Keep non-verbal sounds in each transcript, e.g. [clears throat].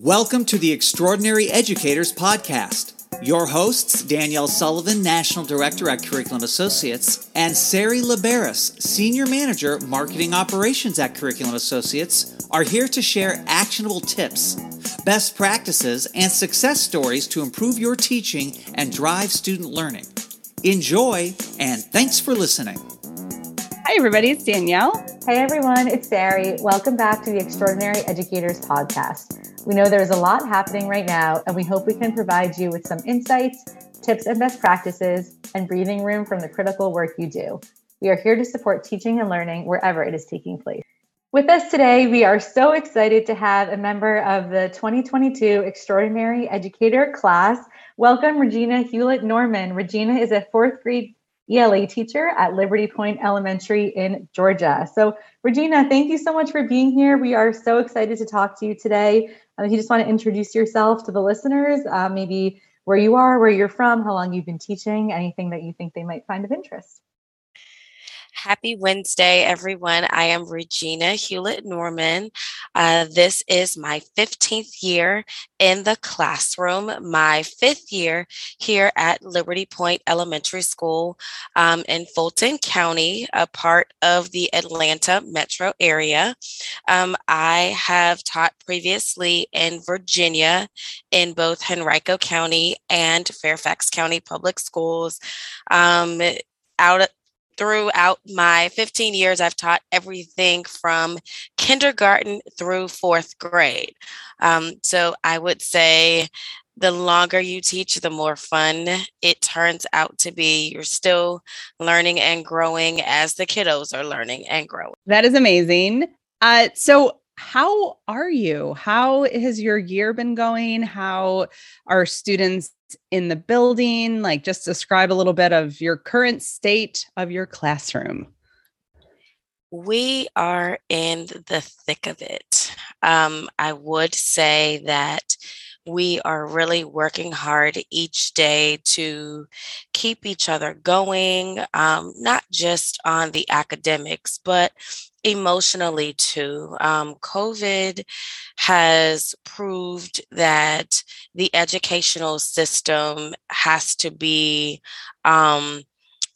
Welcome to the Extraordinary Educators Podcast. Your hosts, Danielle Sullivan, National Director at Curriculum Associates, and Sari Liberis, Senior Manager, Marketing Operations at Curriculum Associates, are here to share actionable tips, best practices, and success stories to improve your teaching and drive student learning. Enjoy, and thanks for listening. Hi, everybody. It's Danielle. Hey, everyone. It's Sari. Welcome back to the Extraordinary Educators Podcast. We know there's a lot happening right now, and we hope we can provide you with some insights, tips, and best practices, and breathing room from the critical work you do. We are here to support teaching and learning wherever it is taking place. With us today, we are so excited to have a member of the 2022 Extraordinary Educator class. Welcome, Regina Hewlett Norman. Regina is a fourth grade ELA teacher at Liberty Point Elementary in Georgia. So, Regina, thank you so much for being here. We are so excited to talk to you today. Um, if you just want to introduce yourself to the listeners, uh, maybe where you are, where you're from, how long you've been teaching, anything that you think they might find of interest. Happy Wednesday, everyone. I am Regina Hewlett Norman. Uh, this is my 15th year in the classroom, my fifth year here at Liberty Point Elementary School um, in Fulton County, a part of the Atlanta metro area. Um, I have taught previously in Virginia in both Henrico County and Fairfax County Public Schools. Um, out throughout my 15 years, I've taught everything from kindergarten through fourth grade. Um, so I would say the longer you teach, the more fun it turns out to be. You're still learning and growing as the kiddos are learning and growing. That is amazing. Uh, so, how are you? How has your year been going? How are students in the building? Like, just describe a little bit of your current state of your classroom. We are in the thick of it. Um, I would say that we are really working hard each day to keep each other going, um, not just on the academics, but emotionally too. Um, COVID has proved that the educational system has to be um,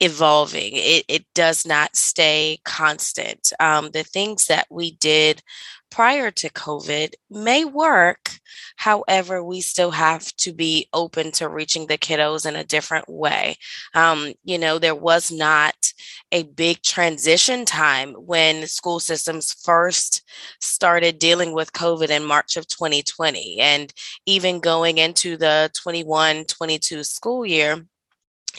evolving. It, it does not stay constant. Um, the things that we did prior to COVID may work. However, we still have to be open to reaching the kiddos in a different way. Um, you know, there was not a big transition time when school systems first started dealing with COVID in March of 2020. And even going into the 21 22 school year,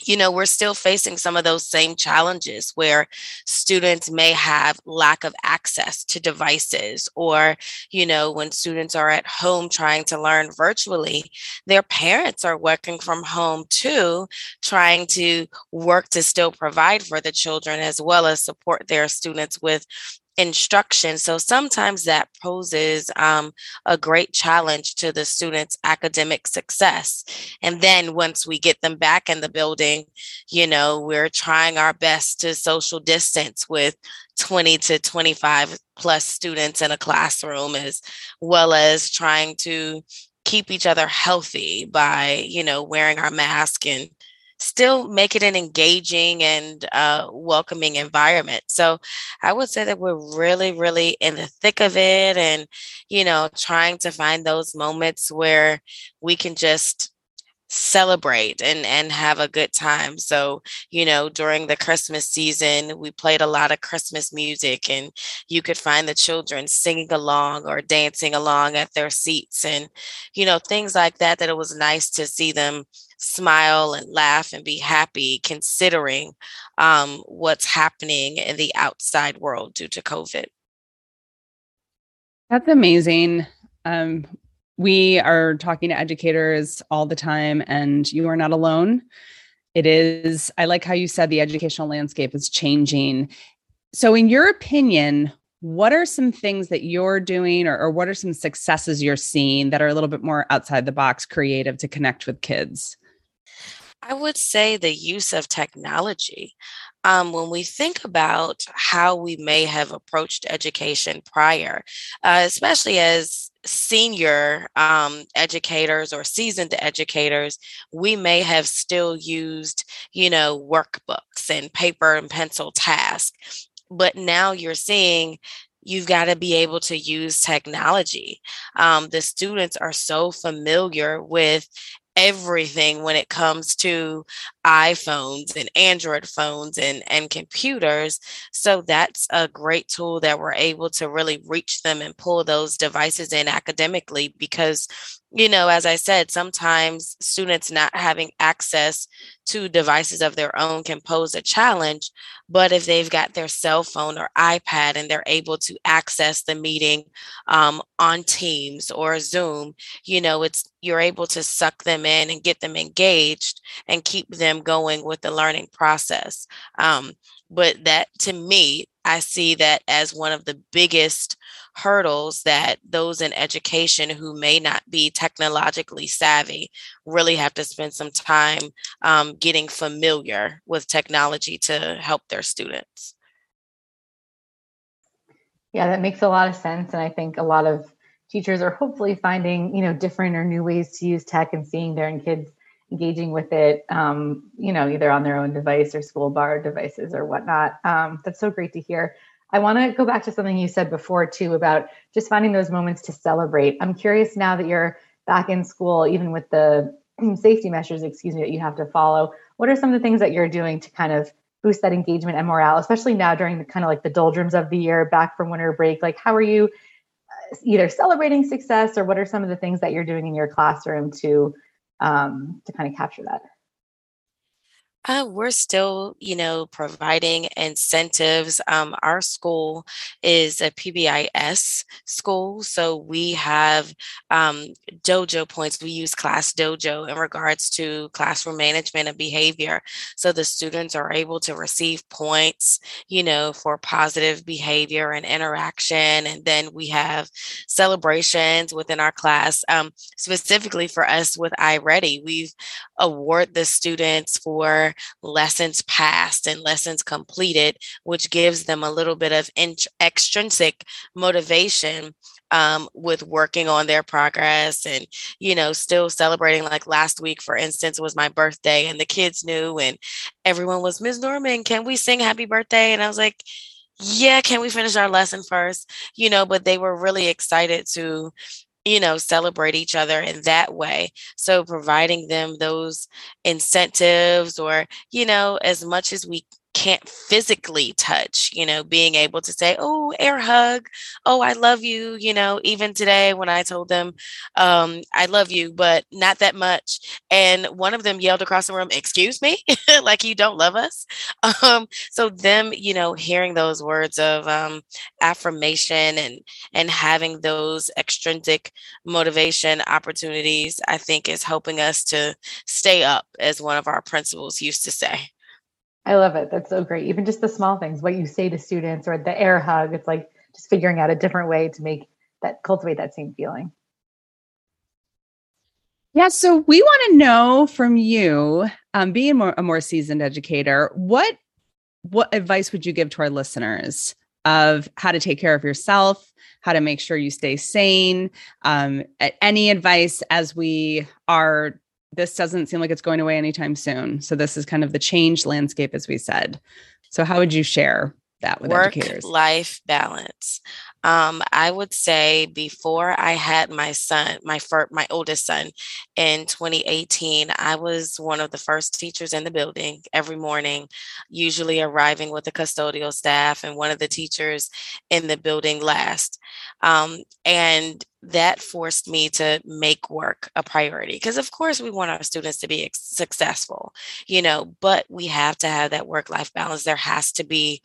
you know, we're still facing some of those same challenges where students may have lack of access to devices, or, you know, when students are at home trying to learn virtually, their parents are working from home too, trying to work to still provide for the children as well as support their students with instruction. So sometimes that poses um, a great challenge to the students' academic success. And then once we get them back in the building, you know, we're trying our best to social distance with 20 to 25 plus students in a classroom, as well as trying to keep each other healthy by, you know, wearing our mask and still make it an engaging and uh, welcoming environment. So I would say that we're really, really in the thick of it and, you know, trying to find those moments where we can just celebrate and and have a good time so you know during the christmas season we played a lot of christmas music and you could find the children singing along or dancing along at their seats and you know things like that that it was nice to see them smile and laugh and be happy considering um, what's happening in the outside world due to COVID. That's amazing. Um, we are talking to educators all the time, and you are not alone. It is, I like how you said the educational landscape is changing. So, in your opinion, what are some things that you're doing, or, or what are some successes you're seeing that are a little bit more outside the box creative to connect with kids? I would say the use of technology. Um, when we think about how we may have approached education prior, uh, especially as senior um, educators or seasoned educators, we may have still used, you know, workbooks and paper and pencil tasks. But now you're seeing you've got to be able to use technology. Um, the students are so familiar with everything when it comes to iPhones and Android phones and, and computers. So that's a great tool that we're able to really reach them and pull those devices in academically because you know, as I said, sometimes students not having access to devices of their own can pose a challenge. But if they've got their cell phone or iPad and they're able to access the meeting um, on Teams or Zoom, you know, it's you're able to suck them in and get them engaged and keep them going with the learning process. Um, but that to me, I see that as one of the biggest hurdles that those in education who may not be technologically savvy really have to spend some time um, getting familiar with technology to help their students. Yeah, that makes a lot of sense. And I think a lot of teachers are hopefully finding, you know, different or new ways to use tech and seeing their kids engaging with it, um, you know, either on their own device or school bar devices or whatnot. Um, that's so great to hear. I want to go back to something you said before too about just finding those moments to celebrate. I'm curious now that you're back in school, even with the [clears throat] safety measures, excuse me, that you have to follow. What are some of the things that you're doing to kind of boost that engagement and morale, especially now during the kind of like the doldrums of the year, back from winter break? Like, how are you uh, either celebrating success, or what are some of the things that you're doing in your classroom to um, to kind of capture that? Uh, we're still, you know, providing incentives. Um, our school is a PBIS school, so we have um, dojo points. We use Class Dojo in regards to classroom management and behavior. So the students are able to receive points, you know, for positive behavior and interaction. And then we have celebrations within our class. Um, specifically for us with iReady, we've award the students for lessons passed and lessons completed, which gives them a little bit of int- extrinsic motivation um, with working on their progress and you know still celebrating like last week for instance was my birthday and the kids knew and everyone was ms norman can we sing happy birthday? And i was like yeah can we finish our lesson first? You know but they were really excited to you know, celebrate each other in that way. So providing them those incentives or, you know, as much as we can't physically touch, you know, being able to say, oh, air hug, oh, I love you, you know, even today when I told them, um, I love you, but not that much. And one of them yelled across the room, excuse me, [laughs] like you don't love us. [laughs] Um, so them, you know, hearing those words of um, affirmation and and having those extrinsic motivation opportunities, I think is helping us to stay up, as one of our principals used to say. I love it. That's so great. Even just the small things, what you say to students or the air hug, it's like just figuring out a different way to make that cultivate that same feeling. Yeah, so we want to know from you, um, being more, a more seasoned educator, what what advice would you give to our listeners of how to take care of yourself, how to make sure you stay sane? Um, any advice as we are this doesn't seem like it's going away anytime soon. So this is kind of the change landscape, as we said. So how would you share that with Work educators? Life balance. Um, I would say before I had my son, my first, my oldest son, in 2018, I was one of the first teachers in the building every morning, usually arriving with the custodial staff and one of the teachers in the building last. Um, and that forced me to make work a priority because of course we want our students to be successful you know but we have to have that work life balance there has to be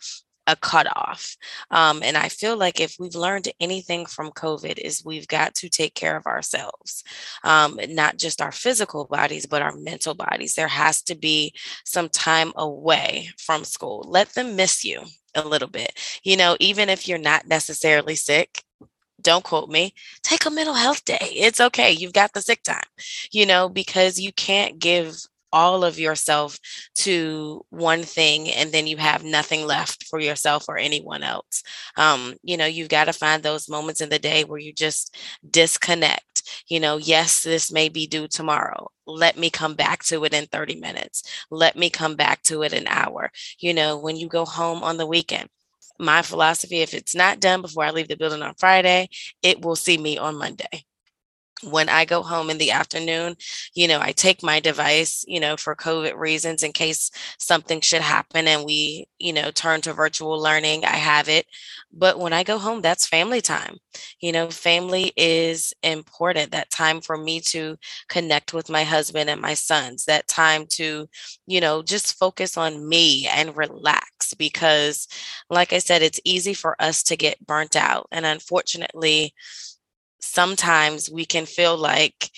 a cutoff. Um, and I feel like if we've learned anything from COVID, is we've got to take care of ourselves, um, not just our physical bodies, but our mental bodies. There has to be some time away from school. Let them miss you a little bit. You know, even if you're not necessarily sick, don't quote me, take a mental health day. It's okay. You've got the sick time, you know, because you can't give all of yourself to one thing and then you have nothing left for yourself or anyone else. Um, you know, you've got to find those moments in the day where you just disconnect. You know, yes, this may be due tomorrow. Let me come back to it in 30 minutes. Let me come back to it an hour. You know, when you go home on the weekend, my philosophy if it's not done before I leave the building on Friday, it will see me on Monday when I go home in the afternoon, you know, I take my device, you know, for COVID reasons in case something should happen and we, you know, turn to virtual learning. I have it. But when I go home, that's family time. You know, family is important. That time for me to connect with my husband and my sons, that time to, you know, just focus on me and relax because, like I said, it's easy for us to get burnt out. And unfortunately, sometimes we can feel like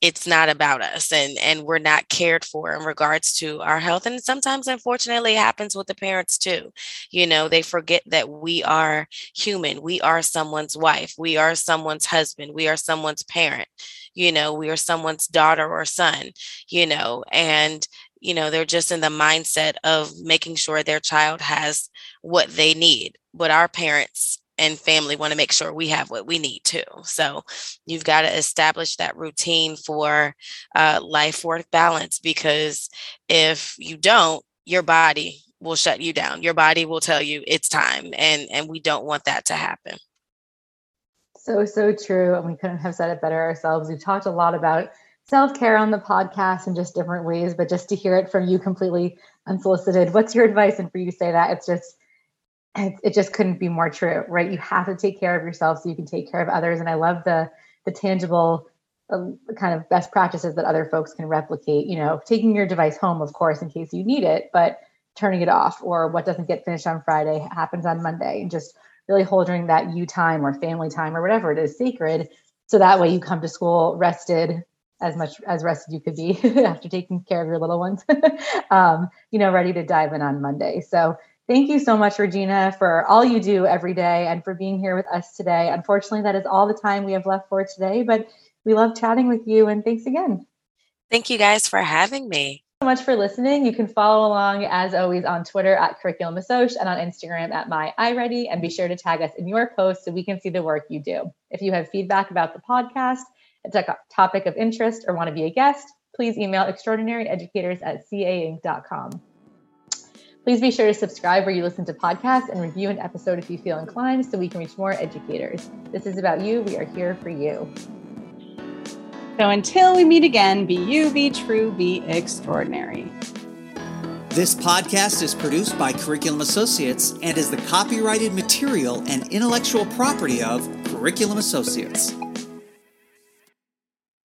it's not about us and and we're not cared for in regards to our health and sometimes unfortunately happens with the parents too. You know they forget that we are human we are someone's wife we are someone's husband we are someone's parent you know we are someone's daughter or son you know and you know they're just in the mindset of making sure their child has what they need but our parents and family want to make sure we have what we need too. So you've got to establish that routine for uh, life work balance because if you don't, your body will shut you down. Your body will tell you it's time, and and we don't want that to happen. So so true, and we couldn't have said it better ourselves. We've talked a lot about self care on the podcast in just different ways, but just to hear it from you completely unsolicited, what's your advice? And for you to say that, it's just it, it just couldn't be more true, right? You have to take care of yourself so you can take care of others. And I love the the tangible uh, kind of best practices that other folks can replicate. You know, taking your device home, of course, in case you need it, but turning it off or what doesn't get finished on Friday happens on Monday, and just really holding that you time or family time or whatever it is sacred. So that way you come to school rested, as much as rested you could be [laughs] after taking care of your little ones, [laughs] um, you know, ready to dive in on Monday. So Thank you so much, Regina, for all you do every day and for being here with us today. Unfortunately, that is all the time we have left for today, but we love chatting with you and thanks again. Thank you guys for having me. So much for listening. You can follow along as always on Twitter at Curriculum Assoc and on Instagram at My iReady. And be sure to tag us in your posts so we can see the work you do. If you have feedback about the podcast, a topic of interest, or want to be a guest, please email extraordinaryeducators at cainc.com. Please be sure to subscribe where you listen to podcasts and review an episode if you feel inclined so we can reach more educators. This is about you. We are here for you. So until we meet again, be you, be true, be extraordinary. This podcast is produced by Curriculum Associates and is the copyrighted material and intellectual property of Curriculum Associates.